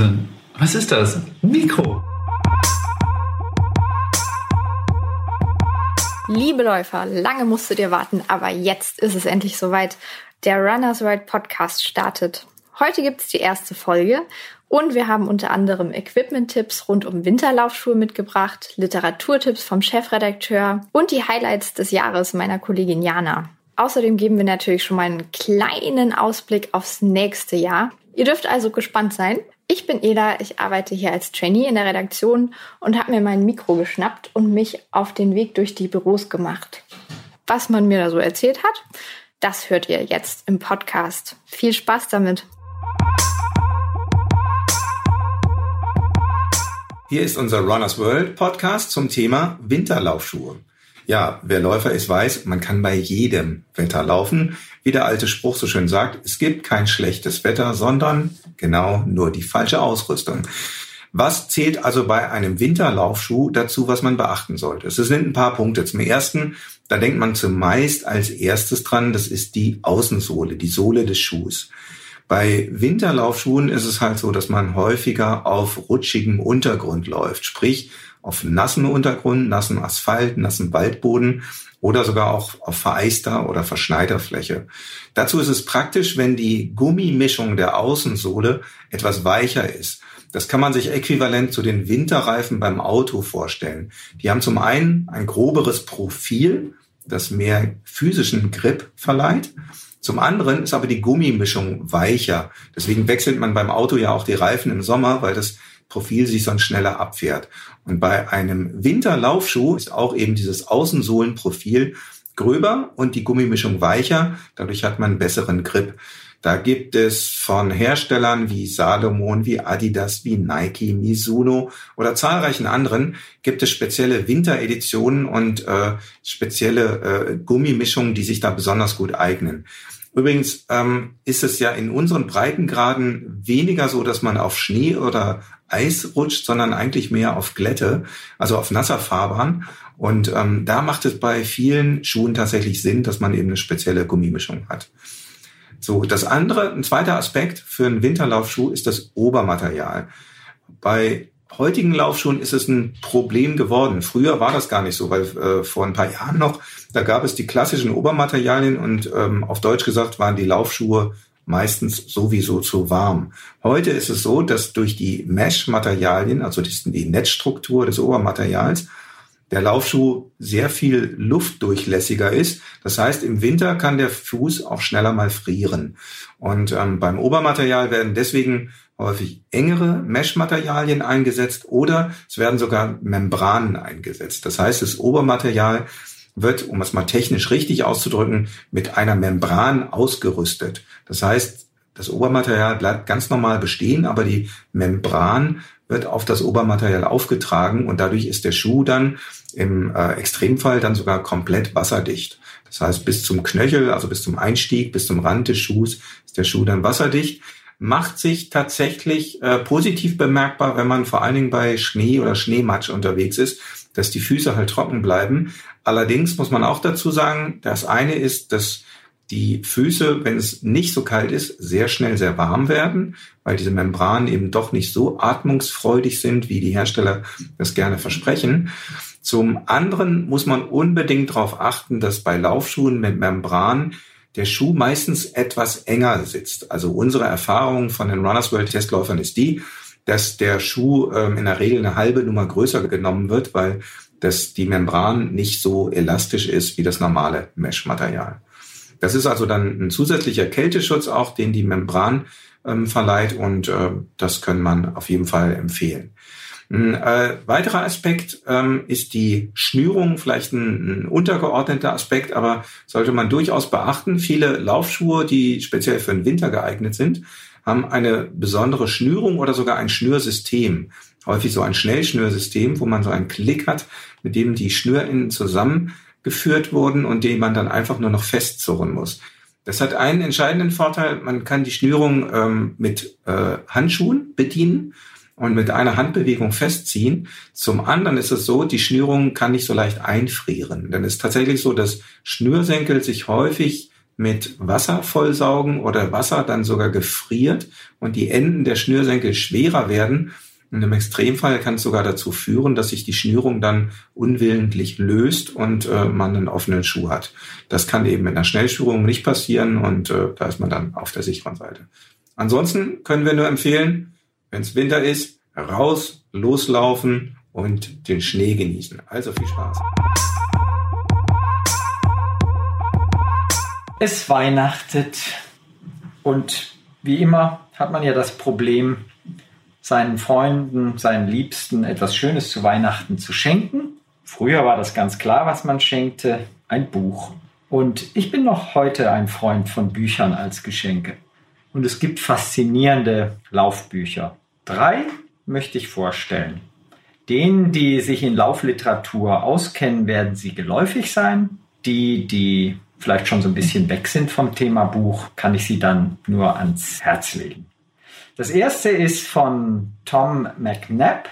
Wahnsinn. Was ist das? Mikro. Liebe Läufer, lange musstet ihr warten, aber jetzt ist es endlich soweit. Der Runners World Podcast startet. Heute gibt es die erste Folge und wir haben unter anderem Equipment-Tipps rund um Winterlaufschuhe mitgebracht, Literaturtipps vom Chefredakteur und die Highlights des Jahres meiner Kollegin Jana. Außerdem geben wir natürlich schon mal einen kleinen Ausblick aufs nächste Jahr. Ihr dürft also gespannt sein. Ich bin Eda, ich arbeite hier als Trainee in der Redaktion und habe mir mein Mikro geschnappt und mich auf den Weg durch die Büros gemacht. Was man mir da so erzählt hat, das hört ihr jetzt im Podcast. Viel Spaß damit! Hier ist unser Runners World Podcast zum Thema Winterlaufschuhe. Ja, wer Läufer ist, weiß, man kann bei jedem Wetter laufen. Wie der alte Spruch so schön sagt, es gibt kein schlechtes Wetter, sondern genau nur die falsche Ausrüstung. Was zählt also bei einem Winterlaufschuh dazu, was man beachten sollte? Es sind ein paar Punkte. Zum ersten, da denkt man zumeist als erstes dran, das ist die Außensohle, die Sohle des Schuhs. Bei Winterlaufschuhen ist es halt so, dass man häufiger auf rutschigem Untergrund läuft, sprich auf nassen Untergrund, nassen Asphalt, nassen Waldboden oder sogar auch auf vereister oder verschneiter Fläche. Dazu ist es praktisch, wenn die Gummimischung der Außensohle etwas weicher ist. Das kann man sich äquivalent zu den Winterreifen beim Auto vorstellen. Die haben zum einen ein groberes Profil, das mehr physischen Grip verleiht. Zum anderen ist aber die Gummimischung weicher. Deswegen wechselt man beim Auto ja auch die Reifen im Sommer, weil das Profil sich sonst schneller abfährt. Und bei einem Winterlaufschuh ist auch eben dieses Außensohlenprofil gröber und die Gummimischung weicher. Dadurch hat man einen besseren Grip. Da gibt es von Herstellern wie Salomon, wie Adidas, wie Nike, Mizuno oder zahlreichen anderen gibt es spezielle Wintereditionen und äh, spezielle äh, Gummimischungen, die sich da besonders gut eignen. Übrigens ähm, ist es ja in unseren Breitengraden weniger so, dass man auf Schnee oder Eis rutscht, sondern eigentlich mehr auf Glätte, also auf nasser Fahrbahn. Und ähm, da macht es bei vielen Schuhen tatsächlich Sinn, dass man eben eine spezielle Gummimischung hat. So, das andere, ein zweiter Aspekt für einen Winterlaufschuh ist das Obermaterial. Bei heutigen Laufschuhen ist es ein Problem geworden. Früher war das gar nicht so, weil äh, vor ein paar Jahren noch, da gab es die klassischen Obermaterialien und ähm, auf Deutsch gesagt waren die Laufschuhe meistens sowieso zu warm. Heute ist es so, dass durch die Mesh-Materialien, also die Netzstruktur des Obermaterials, der Laufschuh sehr viel luftdurchlässiger ist. Das heißt, im Winter kann der Fuß auch schneller mal frieren. Und ähm, beim Obermaterial werden deswegen häufig engere Mesh-Materialien eingesetzt oder es werden sogar Membranen eingesetzt. Das heißt, das Obermaterial wird, um es mal technisch richtig auszudrücken, mit einer Membran ausgerüstet. Das heißt, das Obermaterial bleibt ganz normal bestehen, aber die Membran wird auf das Obermaterial aufgetragen und dadurch ist der Schuh dann im äh, Extremfall dann sogar komplett wasserdicht. Das heißt, bis zum Knöchel, also bis zum Einstieg, bis zum Rand des Schuhs ist der Schuh dann wasserdicht. Macht sich tatsächlich äh, positiv bemerkbar, wenn man vor allen Dingen bei Schnee oder Schneematsch unterwegs ist, dass die Füße halt trocken bleiben. Allerdings muss man auch dazu sagen, das eine ist, dass die Füße, wenn es nicht so kalt ist, sehr schnell sehr warm werden, weil diese Membranen eben doch nicht so atmungsfreudig sind, wie die Hersteller das gerne versprechen. Zum anderen muss man unbedingt darauf achten, dass bei Laufschuhen mit Membran der Schuh meistens etwas enger sitzt. Also unsere Erfahrung von den Runners World Testläufern ist die, dass der Schuh ähm, in der Regel eine halbe Nummer größer genommen wird, weil das, die Membran nicht so elastisch ist wie das normale Mesh-Material. Das ist also dann ein zusätzlicher Kälteschutz auch, den die Membran ähm, verleiht und äh, das kann man auf jeden Fall empfehlen. Ein äh, weiterer Aspekt ähm, ist die Schnürung, vielleicht ein, ein untergeordneter Aspekt, aber sollte man durchaus beachten. Viele Laufschuhe, die speziell für den Winter geeignet sind, haben eine besondere Schnürung oder sogar ein Schnürsystem. Häufig so ein Schnellschnürsystem, wo man so einen Klick hat, mit dem die Schnürenden zusammengeführt wurden und den man dann einfach nur noch festzurren muss. Das hat einen entscheidenden Vorteil, man kann die Schnürung ähm, mit äh, Handschuhen bedienen und mit einer Handbewegung festziehen. Zum anderen ist es so, die Schnürung kann nicht so leicht einfrieren. Denn es ist tatsächlich so, dass Schnürsenkel sich häufig mit Wasser vollsaugen oder Wasser dann sogar gefriert und die Enden der Schnürsenkel schwerer werden. Und im Extremfall kann es sogar dazu führen, dass sich die Schnürung dann unwillentlich löst und äh, man einen offenen Schuh hat. Das kann eben in der Schnellschürung nicht passieren und äh, da ist man dann auf der sicheren Seite. Ansonsten können wir nur empfehlen, wenn es Winter ist, raus, loslaufen und den Schnee genießen. Also viel Spaß. Es weihnachtet und wie immer hat man ja das Problem, seinen Freunden, seinen Liebsten etwas Schönes zu Weihnachten zu schenken. Früher war das ganz klar, was man schenkte, ein Buch. Und ich bin noch heute ein Freund von Büchern als Geschenke. Und es gibt faszinierende Laufbücher. Drei möchte ich vorstellen. Denen, die sich in Laufliteratur auskennen, werden sie geläufig sein. Die, die vielleicht schon so ein bisschen weg sind vom Thema Buch, kann ich sie dann nur ans Herz legen. Das erste ist von Tom McNabb,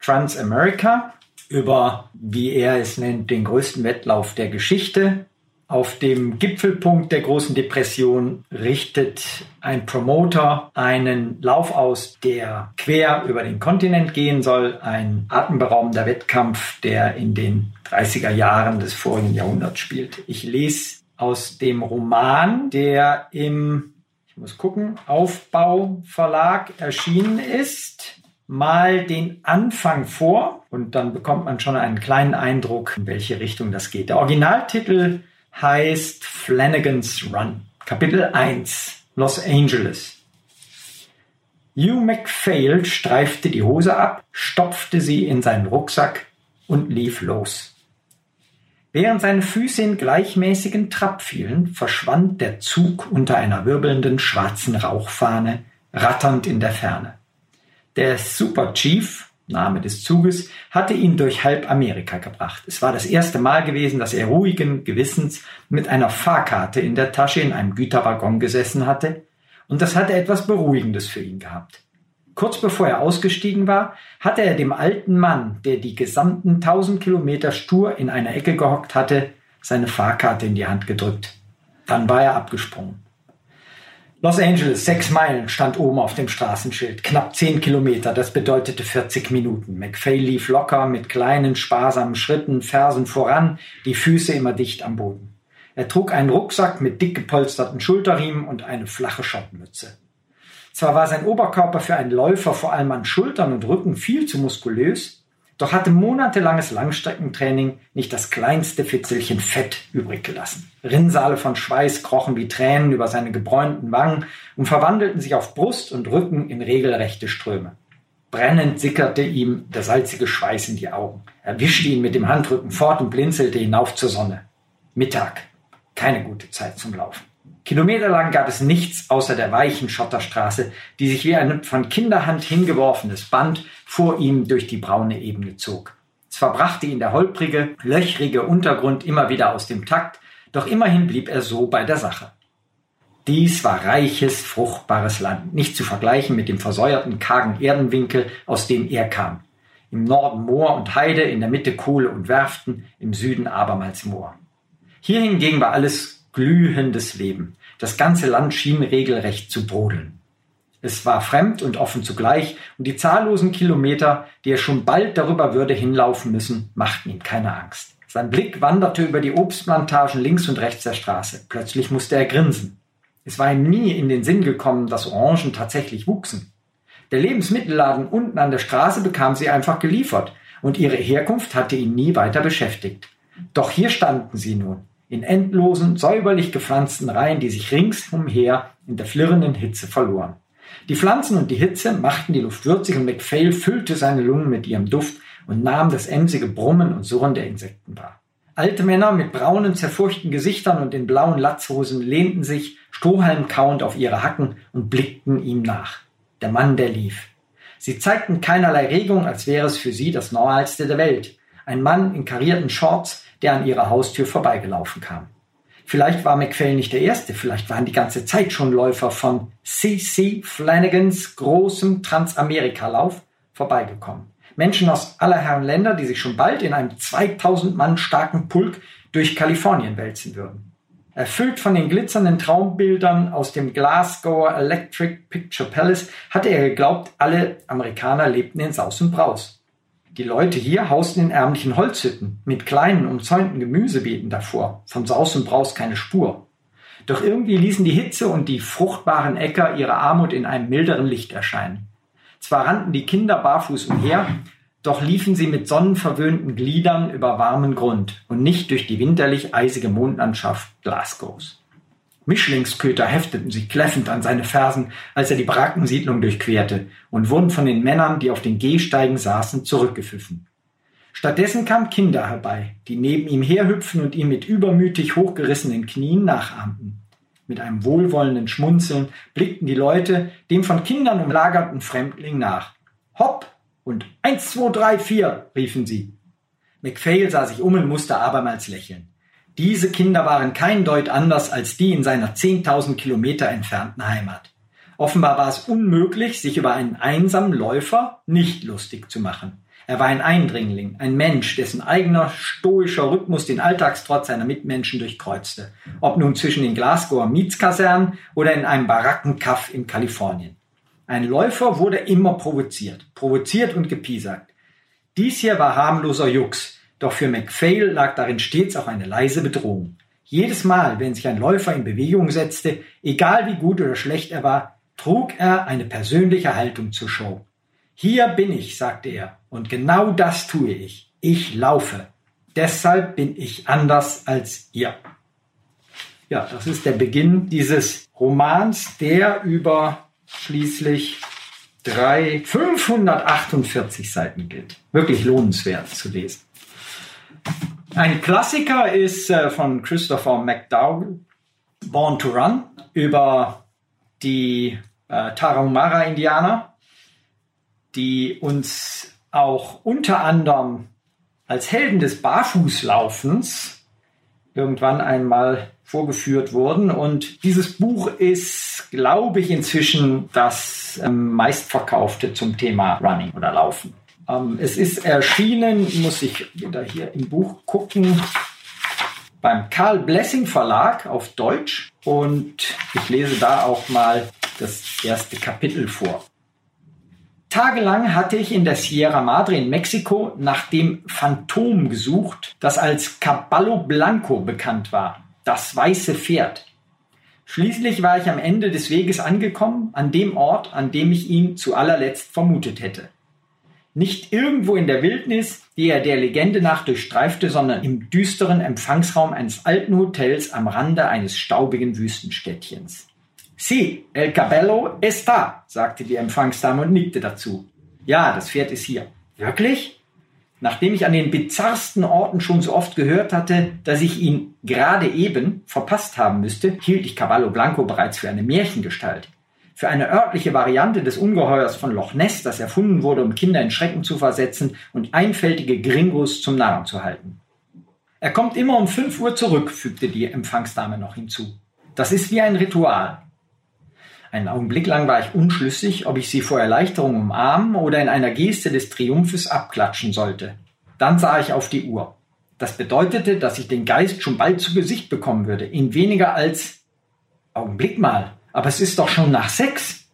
Transamerica, über, wie er es nennt, den größten Wettlauf der Geschichte. Auf dem Gipfelpunkt der großen Depression richtet ein Promoter einen Lauf aus, der quer über den Kontinent gehen soll. Ein atemberaubender Wettkampf, der in den 30er Jahren des vorigen Jahrhunderts spielt. Ich lese aus dem Roman, der im, ich muss gucken, Aufbau Verlag erschienen ist, mal den Anfang vor und dann bekommt man schon einen kleinen Eindruck, in welche Richtung das geht. Der Originaltitel heißt Flanagan's Run. Kapitel 1, Los Angeles. Hugh MacPhail streifte die Hose ab, stopfte sie in seinen Rucksack und lief los. Während seine Füße in gleichmäßigen Trab fielen, verschwand der Zug unter einer wirbelnden schwarzen Rauchfahne, ratternd in der Ferne. Der Super Chief Name des Zuges, hatte ihn durch halb Amerika gebracht. Es war das erste Mal gewesen, dass er ruhigen Gewissens mit einer Fahrkarte in der Tasche in einem Güterwaggon gesessen hatte, und das hatte etwas Beruhigendes für ihn gehabt. Kurz bevor er ausgestiegen war, hatte er dem alten Mann, der die gesamten tausend Kilometer stur in einer Ecke gehockt hatte, seine Fahrkarte in die Hand gedrückt. Dann war er abgesprungen. Los Angeles, sechs Meilen, stand oben auf dem Straßenschild. Knapp zehn Kilometer, das bedeutete 40 Minuten. McFay lief locker mit kleinen, sparsamen Schritten, Fersen voran, die Füße immer dicht am Boden. Er trug einen Rucksack mit dick gepolsterten Schulterriemen und eine flache Schottmütze. Zwar war sein Oberkörper für einen Läufer vor allem an Schultern und Rücken viel zu muskulös, doch hatte monatelanges Langstreckentraining nicht das kleinste Fitzelchen Fett übrig gelassen. Rinnsale von Schweiß krochen wie Tränen über seine gebräunten Wangen und verwandelten sich auf Brust und Rücken in regelrechte Ströme. Brennend sickerte ihm der salzige Schweiß in die Augen. Er wischte ihn mit dem Handrücken fort und blinzelte hinauf zur Sonne. Mittag. Keine gute Zeit zum Laufen. Kilometerlang gab es nichts außer der weichen Schotterstraße, die sich wie ein von Kinderhand hingeworfenes Band vor ihm durch die braune Ebene zog. Zwar brachte ihn der holprige, löchrige Untergrund immer wieder aus dem Takt, doch immerhin blieb er so bei der Sache. Dies war reiches, fruchtbares Land, nicht zu vergleichen mit dem versäuerten, kargen Erdenwinkel, aus dem er kam. Im Norden Moor und Heide, in der Mitte Kohle und Werften, im Süden abermals Moor. Hier hingegen war alles glühendes Leben. Das ganze Land schien regelrecht zu brodeln. Es war fremd und offen zugleich, und die zahllosen Kilometer, die er schon bald darüber würde hinlaufen müssen, machten ihm keine Angst. Sein Blick wanderte über die Obstplantagen links und rechts der Straße. Plötzlich musste er grinsen. Es war ihm nie in den Sinn gekommen, dass Orangen tatsächlich wuchsen. Der Lebensmittelladen unten an der Straße bekam sie einfach geliefert, und ihre Herkunft hatte ihn nie weiter beschäftigt. Doch hier standen sie nun, in endlosen, säuberlich gepflanzten Reihen, die sich ringsumher in der flirrenden Hitze verloren. Die Pflanzen und die Hitze machten die Luft würzig und McPhail füllte seine Lungen mit ihrem Duft und nahm das emsige Brummen und Surren der Insekten wahr. Alte Männer mit braunen, zerfurchten Gesichtern und in blauen Latzhosen lehnten sich, Strohhalm kauend, auf ihre Hacken und blickten ihm nach. Der Mann, der lief. Sie zeigten keinerlei Regung, als wäre es für sie das Normalste der Welt. Ein Mann in karierten Shorts, der an ihrer Haustür vorbeigelaufen kam. Vielleicht war McPhail nicht der Erste, vielleicht waren die ganze Zeit schon Läufer von C.C. Flanagans großem Transamerikalauf vorbeigekommen. Menschen aus aller Herren Länder, die sich schon bald in einem 2000 Mann starken Pulk durch Kalifornien wälzen würden. Erfüllt von den glitzernden Traumbildern aus dem Glasgower Electric Picture Palace hatte er geglaubt, alle Amerikaner lebten in Saus und Braus. Die Leute hier hausten in ärmlichen Holzhütten mit kleinen umzäunten Gemüsebeeten davor, von Saus und Braus keine Spur. Doch irgendwie ließen die Hitze und die fruchtbaren Äcker ihre Armut in einem milderen Licht erscheinen. Zwar rannten die Kinder barfuß umher, doch liefen sie mit sonnenverwöhnten Gliedern über warmen Grund und nicht durch die winterlich eisige Mondlandschaft Glasgows. Mischlingsköter hefteten sich kläffend an seine Fersen, als er die Barackensiedlung durchquerte und wurden von den Männern, die auf den Gehsteigen saßen, zurückgepfiffen. Stattdessen kamen Kinder herbei, die neben ihm herhüpfen und ihn mit übermütig hochgerissenen Knien nachahmten. Mit einem wohlwollenden Schmunzeln blickten die Leute dem von Kindern umlagerten Fremdling nach. Hopp und eins, zwei, drei, vier, riefen sie. McPhail sah sich um und musste abermals lächeln. Diese Kinder waren kein Deut anders als die in seiner 10.000 Kilometer entfernten Heimat. Offenbar war es unmöglich, sich über einen einsamen Läufer nicht lustig zu machen. Er war ein Eindringling, ein Mensch, dessen eigener stoischer Rhythmus den Alltagstrotz seiner Mitmenschen durchkreuzte, ob nun zwischen den Glasgower Mietskasernen oder in einem Barackenkaff in Kalifornien. Ein Läufer wurde immer provoziert, provoziert und gepiesackt. Dies hier war harmloser Jux, doch für McPhail lag darin stets auch eine leise Bedrohung. Jedes Mal, wenn sich ein Läufer in Bewegung setzte, egal wie gut oder schlecht er war, trug er eine persönliche Haltung zur Show. Hier bin ich, sagte er, und genau das tue ich. Ich laufe. Deshalb bin ich anders als ihr. Ja, das ist der Beginn dieses Romans, der über schließlich drei, 548 Seiten geht. Wirklich lohnenswert zu lesen. Ein Klassiker ist äh, von Christopher McDowell, Born to Run, über die äh, Tarahumara-Indianer, die uns auch unter anderem als Helden des Barfußlaufens irgendwann einmal vorgeführt wurden. Und dieses Buch ist, glaube ich, inzwischen das ähm, meistverkaufte zum Thema Running oder Laufen. Ähm, es ist erschienen, muss ich wieder hier im Buch gucken, beim Karl Blessing Verlag auf Deutsch und ich lese da auch mal das erste Kapitel vor. Tagelang hatte ich in der Sierra Madre in Mexiko nach dem Phantom gesucht, das als Caballo Blanco bekannt war, das weiße Pferd. Schließlich war ich am Ende des Weges angekommen, an dem Ort, an dem ich ihn zu allerletzt vermutet hätte. Nicht irgendwo in der Wildnis, die er der Legende nach durchstreifte, sondern im düsteren Empfangsraum eines alten Hotels am Rande eines staubigen Wüstenstädtchens. Si, el cabello está, sagte die Empfangsdame und nickte dazu. Ja, das Pferd ist hier. Wirklich? Nachdem ich an den bizarrsten Orten schon so oft gehört hatte, dass ich ihn gerade eben verpasst haben müsste, hielt ich Cavallo Blanco bereits für eine Märchengestalt für eine örtliche Variante des Ungeheuers von Loch Ness, das erfunden wurde, um Kinder in Schrecken zu versetzen und einfältige Gringos zum Narren zu halten. Er kommt immer um 5 Uhr zurück, fügte die Empfangsdame noch hinzu. Das ist wie ein Ritual. Einen Augenblick lang war ich unschlüssig, ob ich sie vor Erleichterung umarmen oder in einer Geste des Triumphes abklatschen sollte. Dann sah ich auf die Uhr. Das bedeutete, dass ich den Geist schon bald zu Gesicht bekommen würde, in weniger als Augenblick mal. Aber es ist doch schon nach sechs.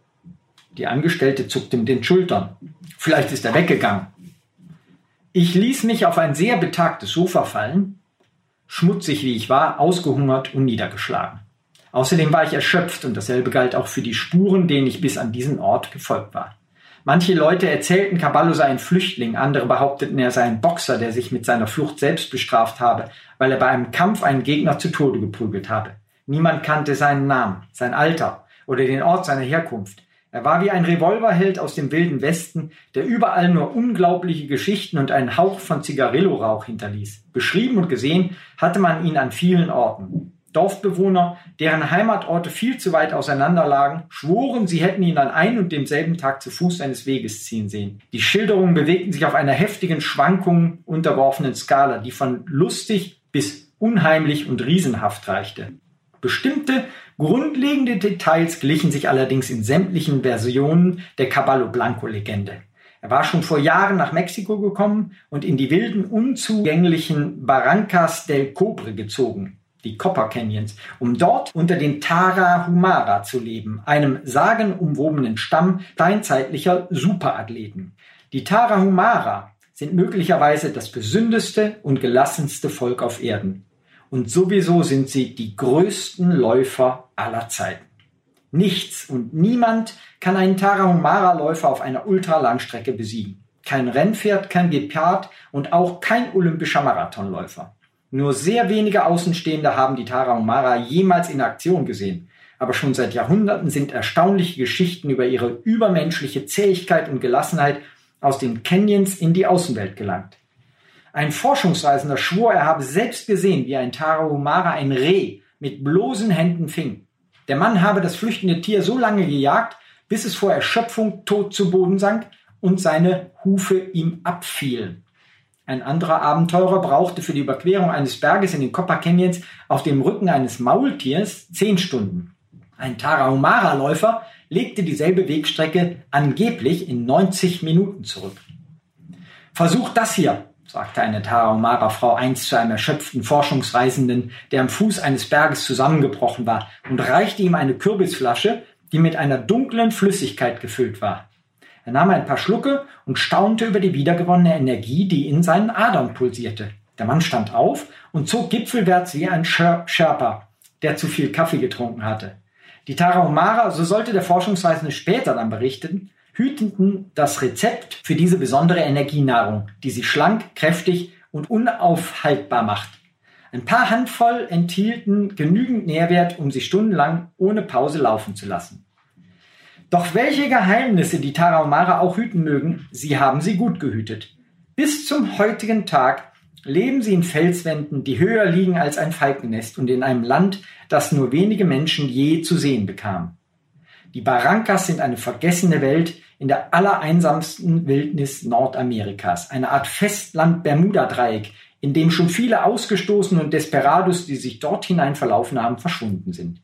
Die Angestellte zuckte mit den Schultern. Vielleicht ist er weggegangen. Ich ließ mich auf ein sehr betagtes Sofa fallen, schmutzig wie ich war, ausgehungert und niedergeschlagen. Außerdem war ich erschöpft und dasselbe galt auch für die Spuren, denen ich bis an diesen Ort gefolgt war. Manche Leute erzählten, Caballo sei ein Flüchtling, andere behaupteten, er sei ein Boxer, der sich mit seiner Flucht selbst bestraft habe, weil er bei einem Kampf einen Gegner zu Tode geprügelt habe. Niemand kannte seinen Namen, sein Alter oder den Ort seiner Herkunft. Er war wie ein Revolverheld aus dem wilden Westen, der überall nur unglaubliche Geschichten und einen Hauch von Zigarillo-Rauch hinterließ. Beschrieben und gesehen hatte man ihn an vielen Orten. Dorfbewohner, deren Heimatorte viel zu weit auseinander lagen, schworen, sie hätten ihn an einem und demselben Tag zu Fuß eines Weges ziehen sehen. Die Schilderungen bewegten sich auf einer heftigen Schwankungen unterworfenen Skala, die von lustig bis unheimlich und riesenhaft reichte. Bestimmte grundlegende Details glichen sich allerdings in sämtlichen Versionen der Caballo Blanco-Legende. Er war schon vor Jahren nach Mexiko gekommen und in die wilden, unzugänglichen Barrancas del Cobre gezogen. die Copper Canyons, um dort unter den Tarahumara zu leben, einem sagenumwobenen Stamm steinzeitlicher Superathleten. Die Tarahumara sind möglicherweise das gesündeste und gelassenste Volk auf Erden. Und sowieso sind sie die größten Läufer aller Zeiten. Nichts und niemand kann einen Tarahumara-Läufer auf einer Ultralangstrecke besiegen. Kein Rennpferd, kein Gepard und auch kein olympischer Marathonläufer. Nur sehr wenige Außenstehende haben die Tarahumara jemals in Aktion gesehen. Aber schon seit Jahrhunderten sind erstaunliche Geschichten über ihre übermenschliche Zähigkeit und Gelassenheit aus den Canyons in die Außenwelt gelangt. Ein Forschungsreisender schwor, er habe selbst gesehen, wie ein Tarahumara ein Reh mit bloßen Händen fing. Der Mann habe das flüchtende Tier so lange gejagt, bis es vor Erschöpfung tot zu Boden sank und seine Hufe ihm abfielen. Ein anderer Abenteurer brauchte für die Überquerung eines Berges in den Copper Canyons auf dem Rücken eines Maultiers zehn Stunden. Ein Tarahumara-Läufer legte dieselbe Wegstrecke angeblich in 90 Minuten zurück. Versuch das hier, sagte eine Tarahumara-Frau einst zu einem erschöpften Forschungsreisenden, der am Fuß eines Berges zusammengebrochen war, und reichte ihm eine Kürbisflasche, die mit einer dunklen Flüssigkeit gefüllt war. Er nahm ein paar Schlucke und staunte über die wiedergewonnene Energie, die in seinen Adern pulsierte. Der Mann stand auf und zog gipfelwärts wie ein Sherpa, der zu viel Kaffee getrunken hatte. Die Tarahumara, so sollte der Forschungsreisende später dann berichten, hüteten das Rezept für diese besondere Energienahrung, die sie schlank, kräftig und unaufhaltbar macht. Ein paar Handvoll enthielten genügend Nährwert, um sie stundenlang ohne Pause laufen zu lassen. Doch welche Geheimnisse die Tarahumara auch hüten mögen, sie haben sie gut gehütet. Bis zum heutigen Tag leben sie in Felswänden, die höher liegen als ein Falkennest und in einem Land, das nur wenige Menschen je zu sehen bekamen. Die Barrancas sind eine vergessene Welt in der allereinsamsten Wildnis Nordamerikas, eine Art Festland-Bermuda-Dreieck, in dem schon viele Ausgestoßene und Desperados, die sich dort hinein verlaufen haben, verschwunden sind.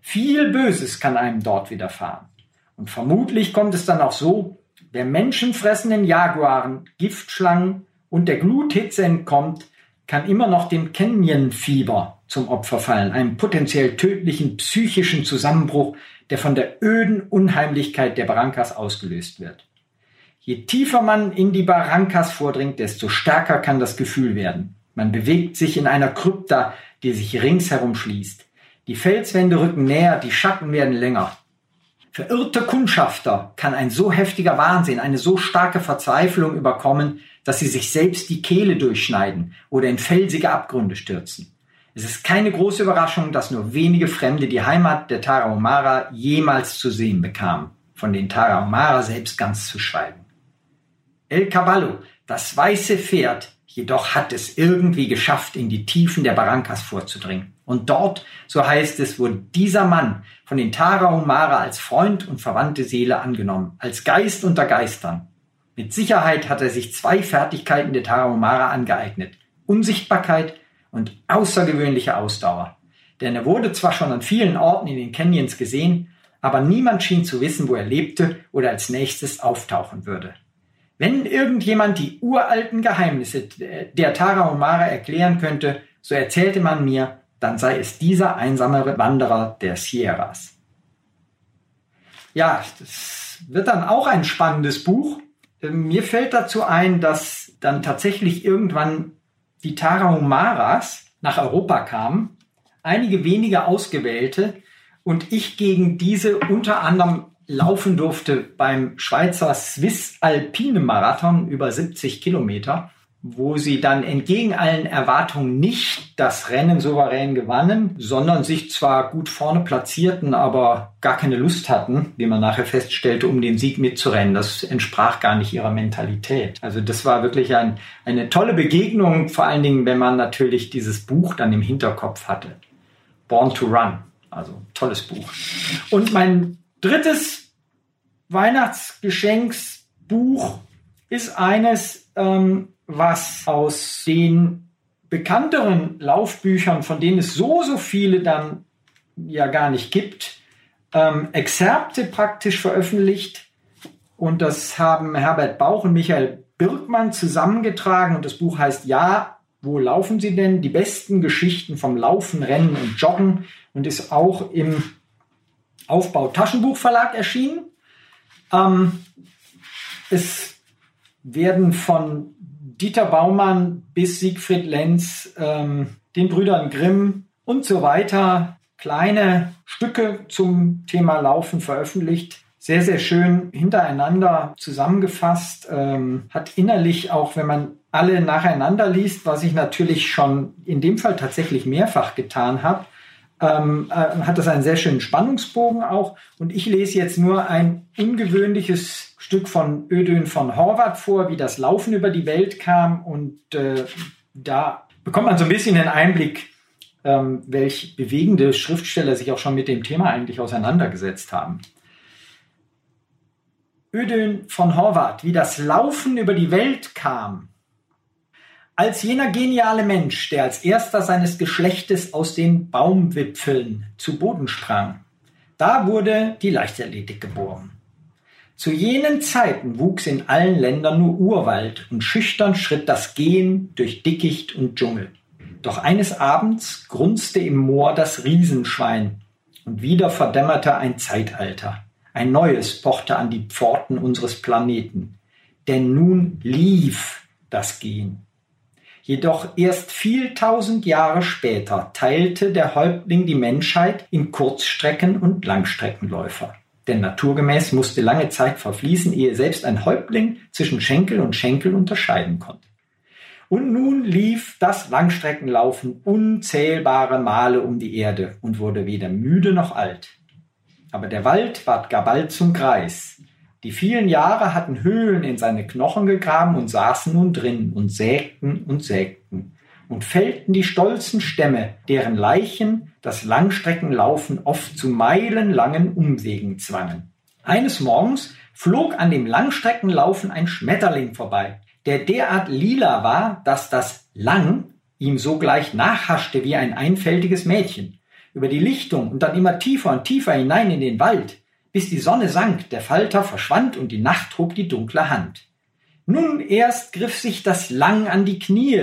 Viel Böses kann einem dort widerfahren. Und vermutlich kommt es dann auch so, wer menschenfressenden Jaguaren, Giftschlangen und der Gluthitze entkommt, kann immer noch dem Canyon-Fieber zum Opfer fallen, einem potenziell tödlichen psychischen Zusammenbruch, der von der öden Unheimlichkeit der Barrancas ausgelöst wird. Je tiefer man in die Barrancas vordringt, desto stärker kann das Gefühl werden. Man bewegt sich in einer Krypta, die sich ringsherum schließt. Die Felswände rücken näher, die Schatten werden länger. Verirrte Kundschafter kann ein so heftiger Wahnsinn, eine so starke Verzweiflung überkommen, dass sie sich selbst die Kehle durchschneiden oder in felsige Abgründe stürzen. Es ist keine große Überraschung, dass nur wenige Fremde die Heimat der Tarahumara jemals zu sehen bekamen, von den Tarahumara selbst ganz zu schweigen. El Caballo, das weiße Pferd, jedoch hat es irgendwie geschafft, in die Tiefen der Barrancas vorzudringen. Und dort, so heißt es, wurde dieser Mann von den Tarahumara als Freund und verwandte Seele angenommen, als Geist unter Geistern. Mit Sicherheit hat er sich zwei Fertigkeiten der Tarahumara angeeignet. Unsichtbarkeit und außergewöhnliche Ausdauer. Denn er wurde zwar schon an vielen Orten in den Canyons gesehen, aber niemand schien zu wissen, wo er lebte oder als nächstes auftauchen würde. Wenn irgendjemand die uralten Geheimnisse der Tarahumara erklären könnte, so erzählte man mir, dann sei es dieser einsame Wanderer der Sierras. Ja, das wird dann auch ein spannendes Buch. Mir fällt dazu ein, dass dann tatsächlich irgendwann die Tarahumaras nach Europa kamen, einige wenige ausgewählte, und ich gegen diese unter anderem laufen durfte beim Schweizer Swiss Alpine Marathon über 70 Kilometer wo sie dann entgegen allen Erwartungen nicht das Rennen souverän gewannen, sondern sich zwar gut vorne platzierten, aber gar keine Lust hatten, wie man nachher feststellte, um den Sieg mitzurennen. Das entsprach gar nicht ihrer Mentalität. Also das war wirklich ein, eine tolle Begegnung, vor allen Dingen, wenn man natürlich dieses Buch dann im Hinterkopf hatte. Born to Run. Also tolles Buch. Und mein drittes Weihnachtsgeschenksbuch ist eines, ähm, was aus den bekannteren Laufbüchern, von denen es so, so viele dann ja gar nicht gibt, ähm, Exzerpte praktisch veröffentlicht. Und das haben Herbert Bauch und Michael Birkmann zusammengetragen. Und das Buch heißt Ja, Wo laufen Sie denn? Die besten Geschichten vom Laufen, Rennen und Joggen und ist auch im Aufbau Taschenbuchverlag erschienen. Ähm, es werden von Dieter Baumann bis Siegfried Lenz, ähm, den Brüdern Grimm und so weiter kleine Stücke zum Thema Laufen veröffentlicht. Sehr, sehr schön hintereinander zusammengefasst. Ähm, hat innerlich auch, wenn man alle nacheinander liest, was ich natürlich schon in dem Fall tatsächlich mehrfach getan habe, ähm, äh, hat das einen sehr schönen Spannungsbogen auch. Und ich lese jetzt nur ein ungewöhnliches Stück von Ödön von Horvath vor, wie das Laufen über die Welt kam. Und äh, da bekommt man so ein bisschen den Einblick, ähm, welch bewegende Schriftsteller sich auch schon mit dem Thema eigentlich auseinandergesetzt haben. Ödön von Horvath, wie das Laufen über die Welt kam. Als jener geniale Mensch, der als erster seines Geschlechtes aus den Baumwipfeln zu Boden sprang, da wurde die Leichtathletik geboren. Zu jenen Zeiten wuchs in allen Ländern nur Urwald und schüchtern schritt das Gehen durch Dickicht und Dschungel. Doch eines Abends grunzte im Moor das Riesenschwein und wieder verdämmerte ein Zeitalter. Ein neues pochte an die Pforten unseres Planeten. Denn nun lief das Gehen. Jedoch erst viel tausend Jahre später teilte der Häuptling die Menschheit in Kurzstrecken- und Langstreckenläufer. Denn naturgemäß musste lange Zeit verfließen, ehe selbst ein Häuptling zwischen Schenkel und Schenkel unterscheiden konnte. Und nun lief das Langstreckenlaufen unzählbare Male um die Erde und wurde weder müde noch alt. Aber der Wald ward gar bald zum Kreis. Die vielen Jahre hatten Höhlen in seine Knochen gegraben und saßen nun drin und sägten und sägten und fällten die stolzen Stämme, deren Leichen das Langstreckenlaufen oft zu meilenlangen Umwegen zwangen. Eines Morgens flog an dem Langstreckenlaufen ein Schmetterling vorbei der derart lila war, dass das Lang ihm sogleich nachhaschte wie ein einfältiges Mädchen. Über die Lichtung und dann immer tiefer und tiefer hinein in den Wald, bis die Sonne sank, der Falter verschwand und die Nacht trug die dunkle Hand. Nun erst griff sich das Lang an die Knie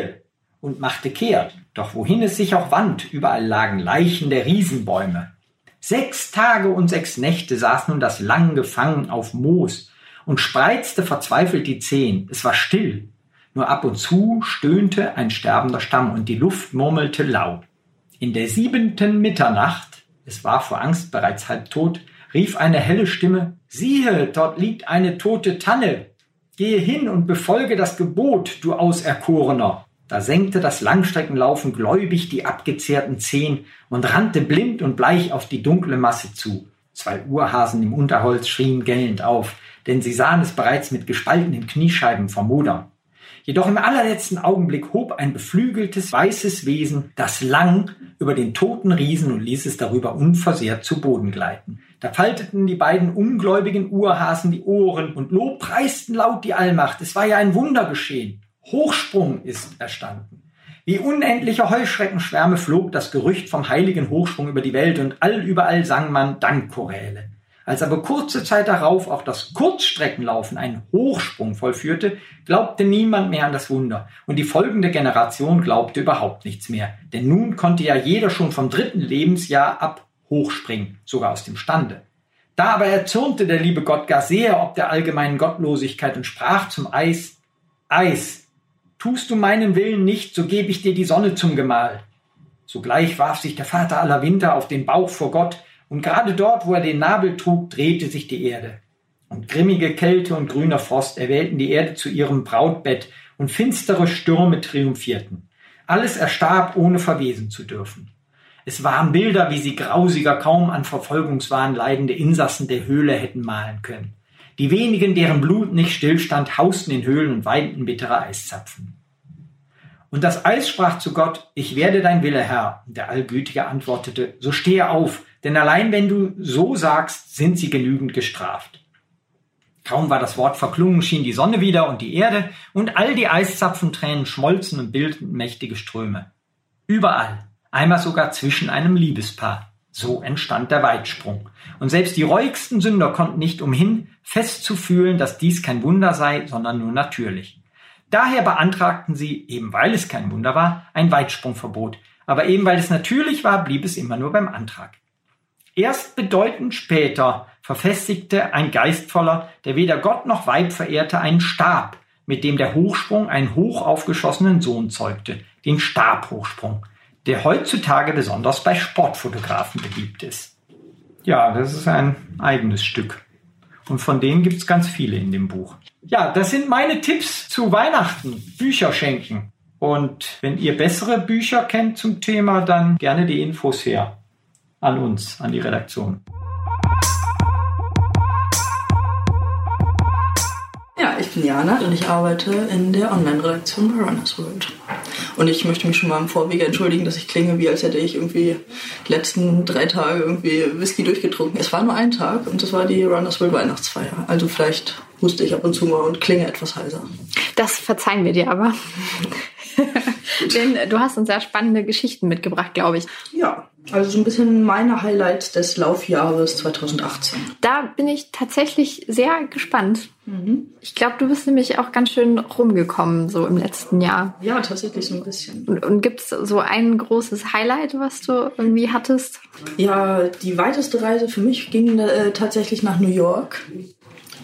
und machte kehrt, doch wohin es sich auch wand, überall lagen Leichen der Riesenbäume. Sechs Tage und sechs Nächte saß nun das Lang gefangen auf Moos und spreizte verzweifelt die Zehen. Es war still. Nur ab und zu stöhnte ein sterbender Stamm und die Luft murmelte lau. In der siebenten Mitternacht, es war vor Angst bereits halb tot, rief eine helle Stimme, siehe, dort liegt eine tote Tanne. Gehe hin und befolge das Gebot, du Auserkorener. Da senkte das Langstreckenlaufen gläubig die abgezehrten Zehen und rannte blind und bleich auf die dunkle Masse zu. Zwei Urhasen im Unterholz schrien gellend auf denn sie sahen es bereits mit gespaltenen Kniescheiben vermodern. Jedoch im allerletzten Augenblick hob ein beflügeltes weißes Wesen das Lang über den toten Riesen und ließ es darüber unversehrt zu Boden gleiten. Da falteten die beiden ungläubigen Urhasen die Ohren und lobpreisten laut die Allmacht. Es war ja ein Wunder geschehen. Hochsprung ist erstanden. Wie unendliche Heuschreckenschwärme flog das Gerücht vom heiligen Hochsprung über die Welt und allüberall sang man Dankchoräle. Als aber kurze Zeit darauf auch das Kurzstreckenlaufen einen Hochsprung vollführte, glaubte niemand mehr an das Wunder. Und die folgende Generation glaubte überhaupt nichts mehr. Denn nun konnte ja jeder schon vom dritten Lebensjahr ab hochspringen, sogar aus dem Stande. Da aber erzürnte der liebe Gott gar sehr ob der allgemeinen Gottlosigkeit und sprach zum Eis, Eis, tust du meinen Willen nicht, so gebe ich dir die Sonne zum Gemahl. Sogleich warf sich der Vater aller Winter auf den Bauch vor Gott, und gerade dort, wo er den Nabel trug, drehte sich die Erde. Und grimmige Kälte und grüner Frost erwählten die Erde zu ihrem Brautbett, und finstere Stürme triumphierten. Alles erstarb, ohne verwesen zu dürfen. Es waren Bilder, wie sie grausiger kaum an Verfolgungswahn leidende Insassen der Höhle hätten malen können. Die wenigen, deren Blut nicht stillstand, hausten in Höhlen und weinten bittere Eiszapfen. Und das Eis sprach zu Gott, ich werde dein Wille, Herr. Und der Allgütige antwortete, so stehe auf, denn allein wenn du so sagst, sind sie genügend gestraft. Kaum war das Wort verklungen, schien die Sonne wieder und die Erde, und all die Eiszapfentränen schmolzen und bildeten mächtige Ströme. Überall, einmal sogar zwischen einem Liebespaar. So entstand der Weitsprung. Und selbst die reuigsten Sünder konnten nicht umhin, festzufühlen, dass dies kein Wunder sei, sondern nur natürlich. Daher beantragten sie, eben weil es kein Wunder war, ein Weitsprungverbot. Aber eben weil es natürlich war, blieb es immer nur beim Antrag. Erst bedeutend später verfestigte ein Geistvoller, der weder Gott noch Weib verehrte, einen Stab, mit dem der Hochsprung einen hoch aufgeschossenen Sohn zeugte, den Stabhochsprung, der heutzutage besonders bei Sportfotografen beliebt ist. Ja, das ist ein eigenes Stück. Und von denen gibt es ganz viele in dem Buch. Ja, das sind meine Tipps zu Weihnachten. Bücher schenken. Und wenn ihr bessere Bücher kennt zum Thema, dann gerne die Infos her. An uns, an die Redaktion. Ja, ich bin Jana und ich arbeite in der Online-Redaktion bei Runners World. Und ich möchte mich schon mal im Vorwege entschuldigen, dass ich klinge, wie als hätte ich irgendwie die letzten drei Tage irgendwie Whisky durchgetrunken. Es war nur ein Tag und das war die Runners World Weihnachtsfeier. Also vielleicht huste ich ab und zu mal und klinge etwas heiser. Das verzeihen wir dir aber. Denn du hast uns sehr spannende Geschichten mitgebracht, glaube ich. Ja, also so ein bisschen meine Highlights des Laufjahres 2018. Da bin ich tatsächlich sehr gespannt. Mhm. Ich glaube, du bist nämlich auch ganz schön rumgekommen so im letzten Jahr. Ja, tatsächlich so ein bisschen. Und, und gibt es so ein großes Highlight, was du irgendwie hattest? Ja, die weiteste Reise für mich ging äh, tatsächlich nach New York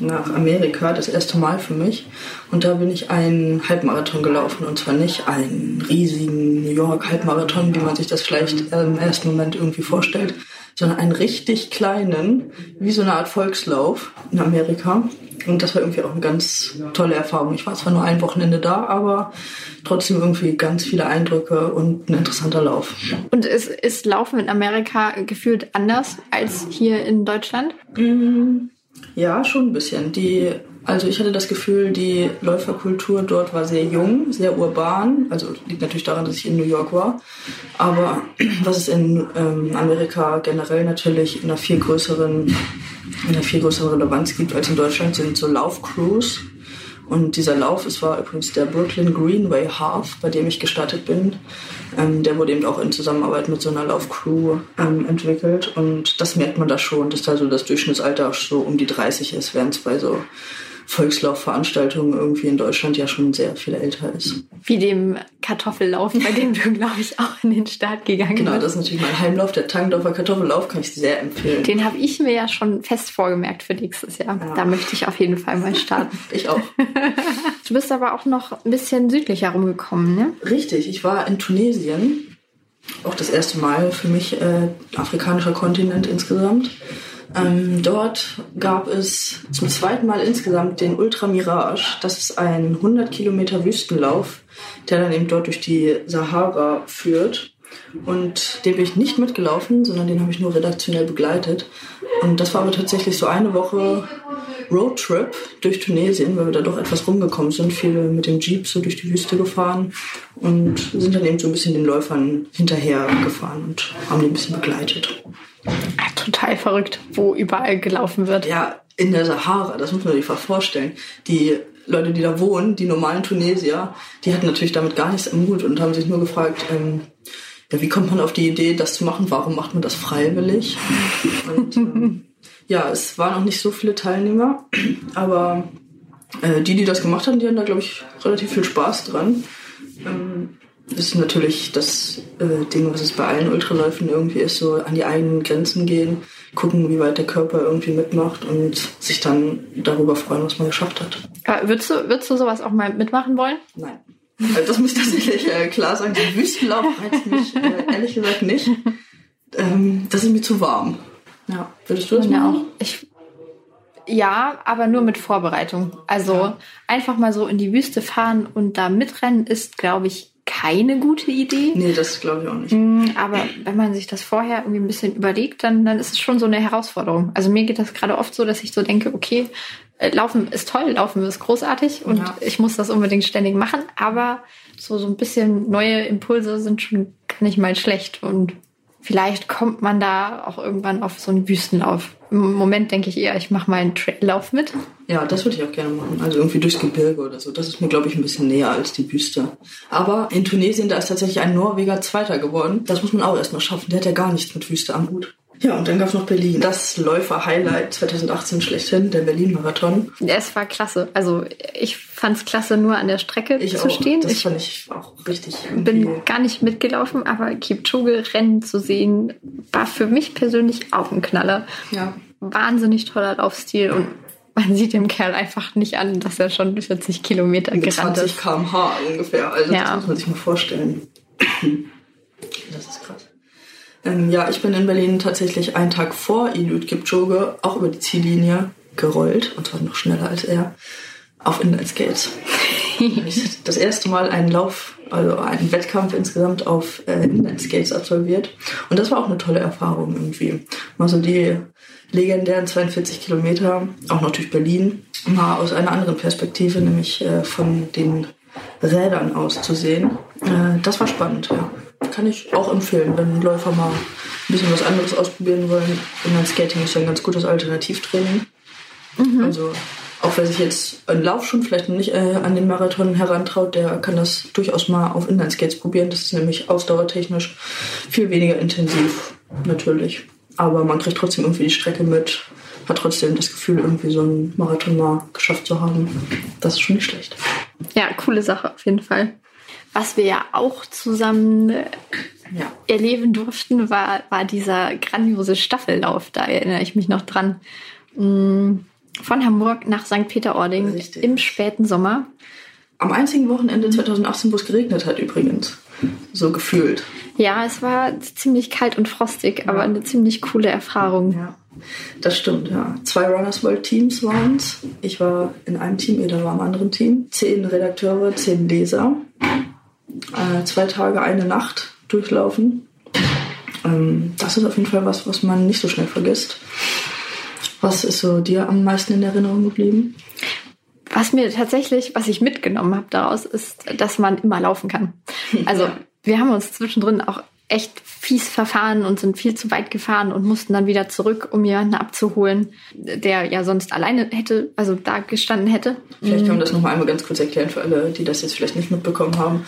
nach Amerika, das erste Mal für mich. Und da bin ich einen Halbmarathon gelaufen. Und zwar nicht einen riesigen New York Halbmarathon, wie man sich das vielleicht im ersten Moment irgendwie vorstellt, sondern einen richtig kleinen, wie so eine Art Volkslauf in Amerika. Und das war irgendwie auch eine ganz tolle Erfahrung. Ich war zwar nur ein Wochenende da, aber trotzdem irgendwie ganz viele Eindrücke und ein interessanter Lauf. Und ist, ist Laufen in Amerika gefühlt anders als hier in Deutschland? Mmh. Ja, schon ein bisschen. Die, also ich hatte das Gefühl, die Läuferkultur dort war sehr jung, sehr urban. Also liegt natürlich daran, dass ich in New York war. Aber was es in ähm, Amerika generell natürlich in einer viel größeren, in einer viel größeren Relevanz gibt als in Deutschland, sind so Laufcrews. Und dieser Lauf, es war übrigens der Brooklyn Greenway Half, bei dem ich gestartet bin. Ähm, der wurde eben auch in Zusammenarbeit mit so einer Laufcrew ähm, entwickelt. Und das merkt man da schon, dass da so das Durchschnittsalter so um die 30 ist, während es bei so Volkslaufveranstaltungen irgendwie in Deutschland ja schon sehr viel älter ist. Wie dem Kartoffellauf, bei dem du, glaube ich, auch in den Start gegangen genau, bist. Genau, das ist natürlich mein Heimlauf, der Tangendorfer Kartoffellauf, kann ich sehr empfehlen. Den habe ich mir ja schon fest vorgemerkt für nächstes Jahr. Ja. Da möchte ich auf jeden Fall mal starten. ich auch. du bist aber auch noch ein bisschen südlich herumgekommen, ne? Richtig, ich war in Tunesien. Auch das erste Mal für mich äh, afrikanischer Kontinent insgesamt. Ähm, dort gab es zum zweiten Mal insgesamt den Ultra Mirage. Das ist ein 100 Kilometer Wüstenlauf, der dann eben dort durch die Sahara führt. Und den bin ich nicht mitgelaufen, sondern den habe ich nur redaktionell begleitet. Und das war aber tatsächlich so eine Woche Roadtrip durch Tunesien, weil wir da doch etwas rumgekommen sind. Viele mit dem Jeep so durch die Wüste gefahren und sind dann eben so ein bisschen den Läufern hinterher gefahren und haben die ein bisschen begleitet. Total verrückt, wo überall gelaufen wird. Ja, in der Sahara, das muss man sich mal vorstellen. Die Leute, die da wohnen, die normalen Tunesier, die hatten natürlich damit gar nichts am Mut und haben sich nur gefragt, ähm, ja, wie kommt man auf die Idee, das zu machen? Warum macht man das freiwillig? Und ähm, ja, es waren noch nicht so viele Teilnehmer, aber äh, die, die das gemacht haben, die hatten da, glaube ich, relativ viel Spaß dran. Ähm, ist natürlich das äh, Ding, was es bei allen Ultraläufen irgendwie ist, so an die eigenen Grenzen gehen, gucken, wie weit der Körper irgendwie mitmacht und sich dann darüber freuen, was man geschafft hat. Aber würdest du, würdest du sowas auch mal mitmachen wollen? Nein. Also das muss ich tatsächlich äh, klar sagen. So Wüstenlauf reizt mich äh, ehrlich gesagt nicht. Ähm, das ist mir zu warm. Ja, würdest du das ja auch? Ich, ja, aber nur mit Vorbereitung. Also ja. einfach mal so in die Wüste fahren und da mitrennen ist, glaube ich, keine gute Idee. Nee, das glaube ich auch nicht. Mm, aber wenn man sich das vorher irgendwie ein bisschen überlegt, dann, dann ist es schon so eine Herausforderung. Also mir geht das gerade oft so, dass ich so denke, okay, äh, Laufen ist toll, Laufen ist großartig und ja. ich muss das unbedingt ständig machen, aber so, so ein bisschen neue Impulse sind schon gar nicht mal schlecht und vielleicht kommt man da auch irgendwann auf so einen Wüstenlauf. Im Moment denke ich eher, ich mache mal einen Traillauf mit. Ja, das würde ich auch gerne machen. Also irgendwie durchs Gebirge oder so. Das ist mir, glaube ich, ein bisschen näher als die Wüste. Aber in Tunesien, da ist tatsächlich ein Norweger Zweiter geworden. Das muss man auch erstmal schaffen. Der hat ja gar nichts mit Wüste am Hut. Ja, und dann gab es noch Berlin. Das Läufer-Highlight 2018 schlechthin, der Berlin-Marathon. Es war klasse. Also ich fand es klasse, nur an der Strecke Ich zu auch. stehen. Das ich fand ich auch richtig. irgendwie- bin gar nicht mitgelaufen, aber Kipchoge rennen zu sehen, war für mich persönlich auch ein Knaller. Ja, Wahnsinnig toller Laufstil und man sieht dem Kerl einfach nicht an, dass er schon 40 Kilometer mit gerannt 20 ist. km/h ungefähr. Also Ja. das muss man sich mal vorstellen. Das ist krass. Ähm, ja, ich bin in Berlin tatsächlich einen Tag vor Eliud Kipchoge auch über die Ziellinie gerollt und zwar noch schneller als er auf Inlineskates. Das erste Mal einen Lauf, also einen Wettkampf insgesamt auf äh, Inlineskates absolviert. Und das war auch eine tolle Erfahrung irgendwie. Mal so die legendären 42 Kilometer, auch durch Berlin, mal aus einer anderen Perspektive, nämlich äh, von den Rädern aus zu sehen. Äh, das war spannend, ja. Kann ich auch empfehlen, wenn Läufer mal ein bisschen was anderes ausprobieren wollen. Inline-Skating ist ja ein ganz gutes Alternativtraining. Also auch wer sich jetzt einen Lauf schon vielleicht noch nicht äh, an den Marathon herantraut, der kann das durchaus mal auf Inline-Skates probieren. Das ist nämlich ausdauertechnisch viel weniger intensiv, natürlich. Aber man kriegt trotzdem irgendwie die Strecke mit, hat trotzdem das Gefühl, irgendwie so einen Marathon mal geschafft zu haben. Das ist schon nicht schlecht. Ja, coole Sache auf jeden Fall. Was wir ja auch zusammen äh, Ja. erleben durften, war, war dieser grandiose Staffellauf. Da erinnere ich mich noch dran. Mm, Von Hamburg nach St. Peter-Ording im späten Sommer. Am einzigen Wochenende 2018, wo es geregnet hat übrigens. So gefühlt. Ja, es war ziemlich kalt und frostig, aber eine ziemlich coole Erfahrung. Ja, das stimmt, ja. Zwei Runners World Teams waren es. Ich war in einem Team, Eda war im anderen Team. Zehn Redakteure, zehn Leser. Äh, zwei Tage, eine Nacht durchlaufen. Ähm, das ist auf jeden Fall was, was man nicht so schnell vergisst. Was ist so dir am meisten in Erinnerung geblieben? Was mir tatsächlich, was ich mitgenommen habe daraus, ist, dass man immer laufen kann. Also wir haben uns zwischendrin auch echt fies verfahren und sind viel zu weit gefahren und mussten dann wieder zurück, um jemanden abzuholen, der ja sonst alleine hätte, also da gestanden hätte. Vielleicht können wir das nochmal einmal ganz kurz erklären für alle, die das jetzt vielleicht nicht mitbekommen haben.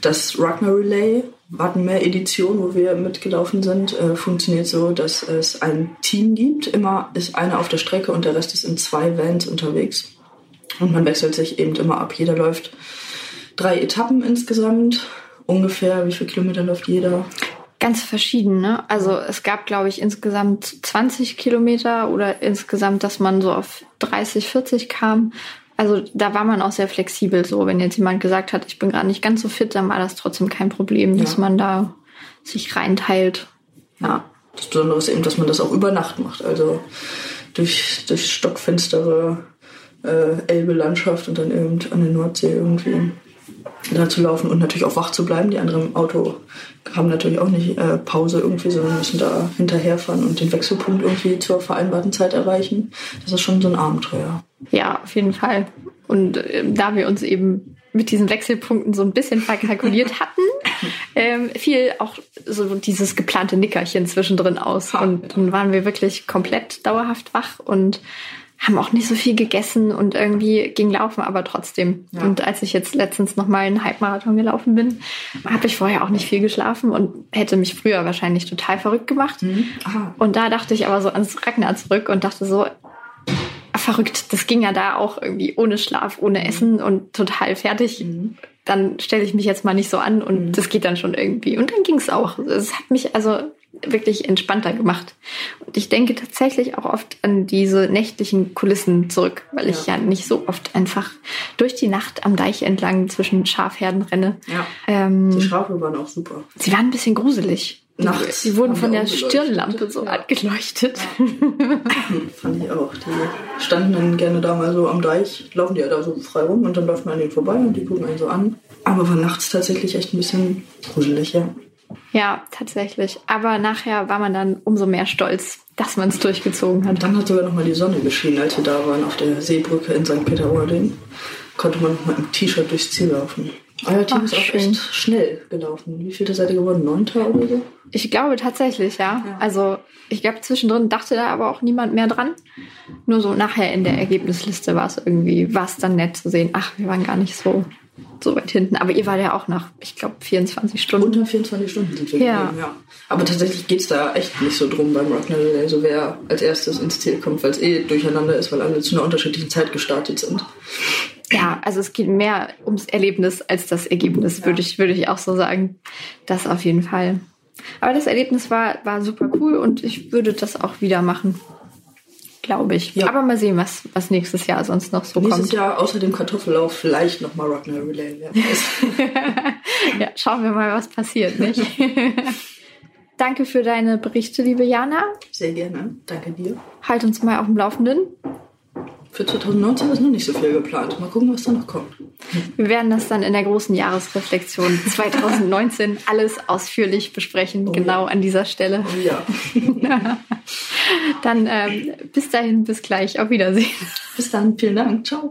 Das Rugner Relay, Wattenmeer Edition, wo wir mitgelaufen sind, äh, funktioniert so, dass es ein Team gibt. Immer ist einer auf der Strecke und der Rest ist in zwei Vans unterwegs. Und man wechselt sich eben immer ab. Jeder läuft drei Etappen insgesamt. Ungefähr, wie viele Kilometer läuft jeder? Ganz verschieden, ne? Also es gab, glaube ich, insgesamt 20 Kilometer oder insgesamt, dass man so auf 30, 40 kam. Also da war man auch sehr flexibel so. Wenn jetzt jemand gesagt hat, ich bin gerade nicht ganz so fit, dann war das trotzdem kein Problem, dass Ja. man da sich reinteilt. Ja. Das Besondere ist eben, dass man das auch über Nacht macht. Also durch, durch stockfinstere äh, Elbe-Landschaft und dann eben an der Nordsee irgendwie da zu laufen und natürlich auch wach zu bleiben. Die anderen im Auto haben natürlich auch nicht äh, Pause irgendwie, sondern müssen da hinterherfahren und den Wechselpunkt irgendwie zur vereinbarten Zeit erreichen. Das ist schon so ein Abenteuer. Ja, auf jeden Fall. Und ähm, da wir uns eben mit diesen Wechselpunkten so ein bisschen verkalkuliert hatten, ähm, fiel auch so dieses geplante Nickerchen zwischendrin aus. Und dann waren wir wirklich komplett dauerhaft wach und haben auch nicht so viel gegessen und irgendwie ging laufen, aber trotzdem. Ja. Und als ich jetzt letztens noch mal einen Halbmarathon gelaufen bin, habe ich vorher auch nicht viel geschlafen und hätte mich früher wahrscheinlich total verrückt gemacht. Aha. Und da dachte ich aber so ans Ragnar zurück und dachte so, verrückt, das ging ja da auch irgendwie ohne Schlaf, ohne Essen und total fertig. Dann stelle ich mich jetzt mal nicht so an und das geht dann schon irgendwie. Und dann ging es auch. Es hat mich also wirklich entspannter gemacht. Und ich denke tatsächlich auch oft an diese nächtlichen Kulissen zurück, weil ich ja Ja. nicht so oft einfach durch die Nacht am Deich entlang zwischen Schafherden renne. Ja. Ähm, Die Schafe waren auch super. Sie waren ein bisschen gruselig. Die- Nachts Sie wurden von der. Stirnlampe so Ja. angeleuchtet. Fand ich auch. Die standen dann gerne da mal so am Deich, laufen die ja da so frei rum und dann läuft man an denen vorbei und die gucken einen so an. Aber war nachts tatsächlich echt ein bisschen gruselig, ja. Ja, tatsächlich. Aber nachher war man dann umso mehr stolz, dass man es durchgezogen Und hat. dann hat sogar noch mal die Sonne geschienen, als wir da waren auf der Seebrücke in St. Peter-Ording. Konnte man noch mal im T-Shirt durchs Ziel laufen. Euer Team Ach, ist auch schön. echt schnell gelaufen. Wie viel seid ihr geworden? Neunter oder so? Ich glaube tatsächlich, ja. Ja. Also ich glaube zwischendrin dachte da aber auch niemand mehr dran. Nur so nachher in der Ergebnisliste war es irgendwie, war es dann nett zu sehen. Ach, wir waren gar nicht so, so weit hinten. Aber ihr war ja auch nach, ich glaube, 24 Stunden. Unter 24 Stunden sind wir Ja. geblieben, ja. Aber tatsächlich geht's da echt nicht so drum beim Rockner Relay, so wer als erstes ins Ziel kommt, weil es eh durcheinander ist, weil alle zu einer unterschiedlichen Zeit gestartet sind. Ja, also es geht mehr ums Erlebnis als das Ergebnis, würde ich, würde ich auch so sagen. Das auf jeden Fall. Aber das Erlebnis war, war super cool und ich würde das auch wieder machen. Glaube ich. Ja. Aber mal sehen, was, was nächstes Jahr sonst noch so Nächstes kommt. Jahr außer dem Kartoffellauf vielleicht nochmal Rockner Relay. Wer weiß. Ja, schauen wir mal, was passiert, nicht? Danke für deine Berichte, liebe Jana. Sehr gerne. Danke dir. Halt uns mal auf dem Laufenden. Für 2019 ist noch nicht so viel geplant. Mal gucken, was da noch kommt. Wir werden das dann in der großen Jahresreflexion 2019 alles ausführlich besprechen, genau an dieser Stelle. Oh ja. Dann ähm, bis dahin, bis gleich, auf Wiedersehen. Bis dann. Vielen Dank. Ciao.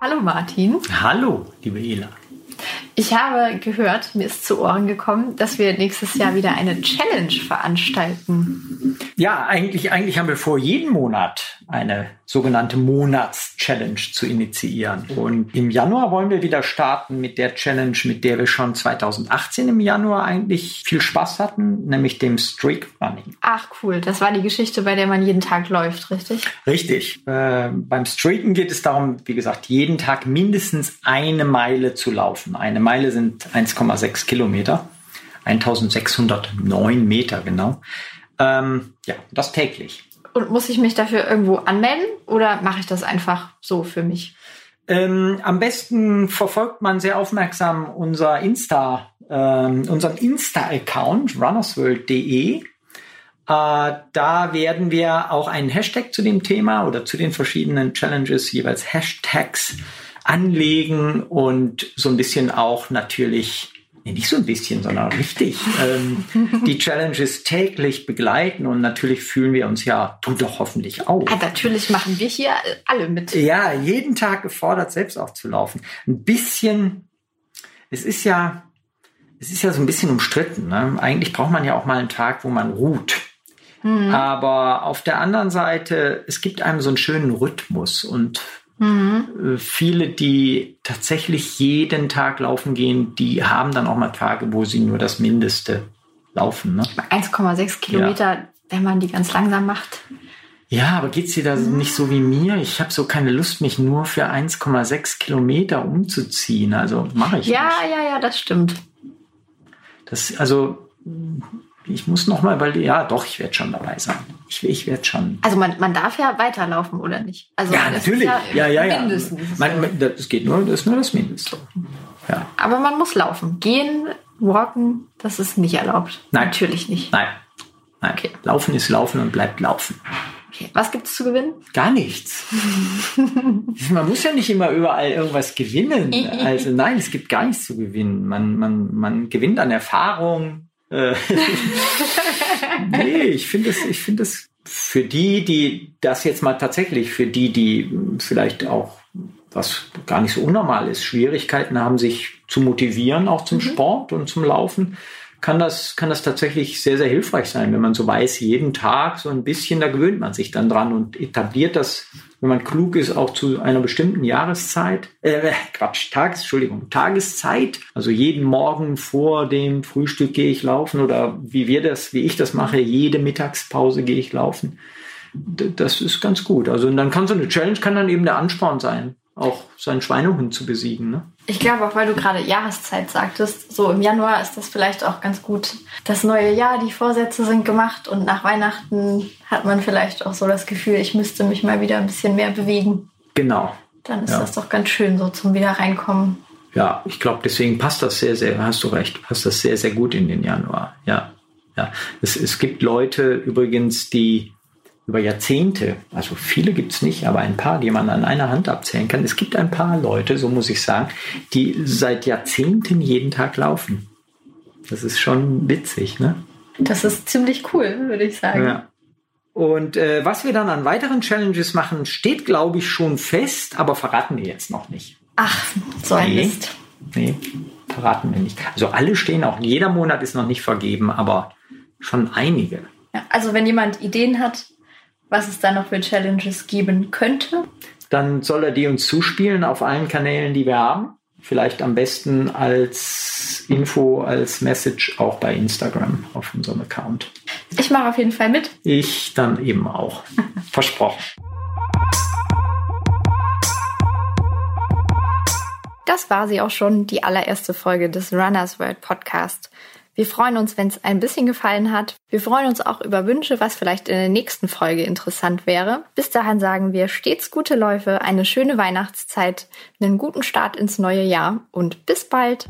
Hallo Martin. Hallo, liebe Ela. Ich habe gehört, mir ist zu Ohren gekommen, dass wir nächstes Jahr wieder eine Challenge veranstalten. Ja, eigentlich, eigentlich haben wir vor, jeden Monat eine sogenannte Monats-Challenge zu initiieren. Und im Januar wollen wir wieder starten mit der Challenge, mit der wir schon 2018 im Januar eigentlich viel Spaß hatten, nämlich dem Streak Running. Ach cool, das war die Geschichte, bei der man jeden Tag läuft, richtig? Richtig. Äh, beim Streaken geht es darum, wie gesagt, jeden Tag mindestens eine Meile zu laufen. Eine Meile sind 1,6 Kilometer. 1609 Meter genau. Ähm, ja, das täglich. Und muss ich mich dafür irgendwo anmelden oder mache ich das einfach so für mich? Ähm, am besten verfolgt man sehr aufmerksam unser Insta, ähm, unseren Insta-Account runnersworld.de. Äh, da werden wir auch einen Hashtag zu dem Thema oder zu den verschiedenen Challenges jeweils Hashtags anlegen und so ein bisschen auch natürlich, nee, nicht so ein bisschen, sondern richtig, ähm, die Challenges täglich begleiten und natürlich fühlen wir uns ja, du doch hoffentlich auch. Ah, natürlich machen wir hier alle mit. Ja, jeden Tag gefordert, selbst aufzulaufen. Ein bisschen, es ist ja, es ist ja so ein bisschen umstritten. Ne? Eigentlich braucht man ja auch mal einen Tag, wo man ruht. Aber auf der anderen Seite, es gibt einem so einen schönen Rhythmus und äh, viele, die tatsächlich jeden Tag laufen gehen, die haben dann auch mal Tage, wo sie nur das Mindeste laufen. Ne? 1,6 Kilometer, wenn man die ganz langsam macht. Ja, aber geht's dir da nicht so wie mir? Ich habe so keine Lust, mich nur für 1,6 Kilometer umzuziehen. Also mache ich Ja, nicht. ja, ja, das stimmt. Das, also ich muss noch mal, weil ja, doch, ich werde schon dabei sein. Ich, ich werde schon. Also man, man darf ja weiterlaufen, oder nicht? Also Ja, natürlich. Ist Ja, ja, ja. Mindestens. Man, man, das geht nur, das ist nur das Mindeste. Ja. Aber man muss laufen. Gehen, walken, das ist nicht erlaubt. Nein. Natürlich nicht. Nein. Nein. Okay. Laufen ist Laufen und bleibt laufen. Okay. Was gibt es zu gewinnen? Gar nichts. Man muss ja nicht immer überall irgendwas gewinnen. Also nein, es gibt gar nichts zu gewinnen. Man, man, man gewinnt an Erfahrung. Äh, nee, ich finde es, ich finde es für die, die das jetzt mal tatsächlich, für die, die vielleicht auch was gar nicht so unnormal ist, Schwierigkeiten haben, sich zu motivieren, auch zum Sport und zum Laufen, kann das, kann das tatsächlich sehr, sehr hilfreich sein, wenn man so weiß, jeden Tag so ein bisschen, da gewöhnt man sich dann dran und etabliert das, wenn man klug ist, auch zu einer bestimmten Jahreszeit, äh, Quatsch, Tages, Entschuldigung, Tageszeit. Also jeden Morgen vor dem Frühstück gehe ich laufen oder wie wir das, wie ich das mache, jede Mittagspause gehe ich laufen. Das ist ganz gut. Also und dann kann so eine Challenge kann dann eben der Ansporn sein, auch seinen Schweinehund zu besiegen. Ne? Ich glaube auch, weil du gerade Jahreszeit sagtest, so im Januar ist das vielleicht auch ganz gut. Das neue Jahr, die Vorsätze sind gemacht und nach Weihnachten hat man vielleicht auch so das Gefühl, ich müsste mich mal wieder ein bisschen mehr bewegen. Genau. Dann ist Ja. das doch ganz schön so zum wieder reinkommen. Ja, ich glaube, deswegen passt das sehr, sehr, hast du recht, passt das sehr, sehr gut in den Januar. Ja, ja. Es, es gibt Leute übrigens, die über Jahrzehnte, also viele gibt's nicht, aber ein paar, die man an einer Hand abzählen kann. Es gibt ein paar Leute, so muss ich sagen, die seit Jahrzehnten jeden Tag laufen. Das ist schon witzig, ne? Das ist ziemlich cool, würde ich sagen. Ja. Und äh, was wir dann an weiteren Challenges machen, steht, glaube ich, schon fest, aber verraten wir jetzt noch nicht. Ach, so ein Nee. Mist. Nee, verraten wir nicht. Also alle stehen auch, jeder Monat ist noch nicht vergeben, aber schon einige. Ja, also wenn jemand Ideen hat, was es da noch für Challenges geben könnte, dann soll er die uns zuspielen auf allen Kanälen, die wir haben. Vielleicht am besten als Info, als Message auch bei Instagram auf unserem Account. Ich mache auf jeden Fall mit. Ich dann eben auch. Versprochen. Das war sie auch schon, die allererste Folge des Runners World Podcast. Wir freuen uns, wenn es ein bisschen gefallen hat. Wir freuen uns auch über Wünsche, was vielleicht in der nächsten Folge interessant wäre. Bis dahin sagen wir stets gute Läufe, eine schöne Weihnachtszeit, einen guten Start ins neue Jahr und bis bald.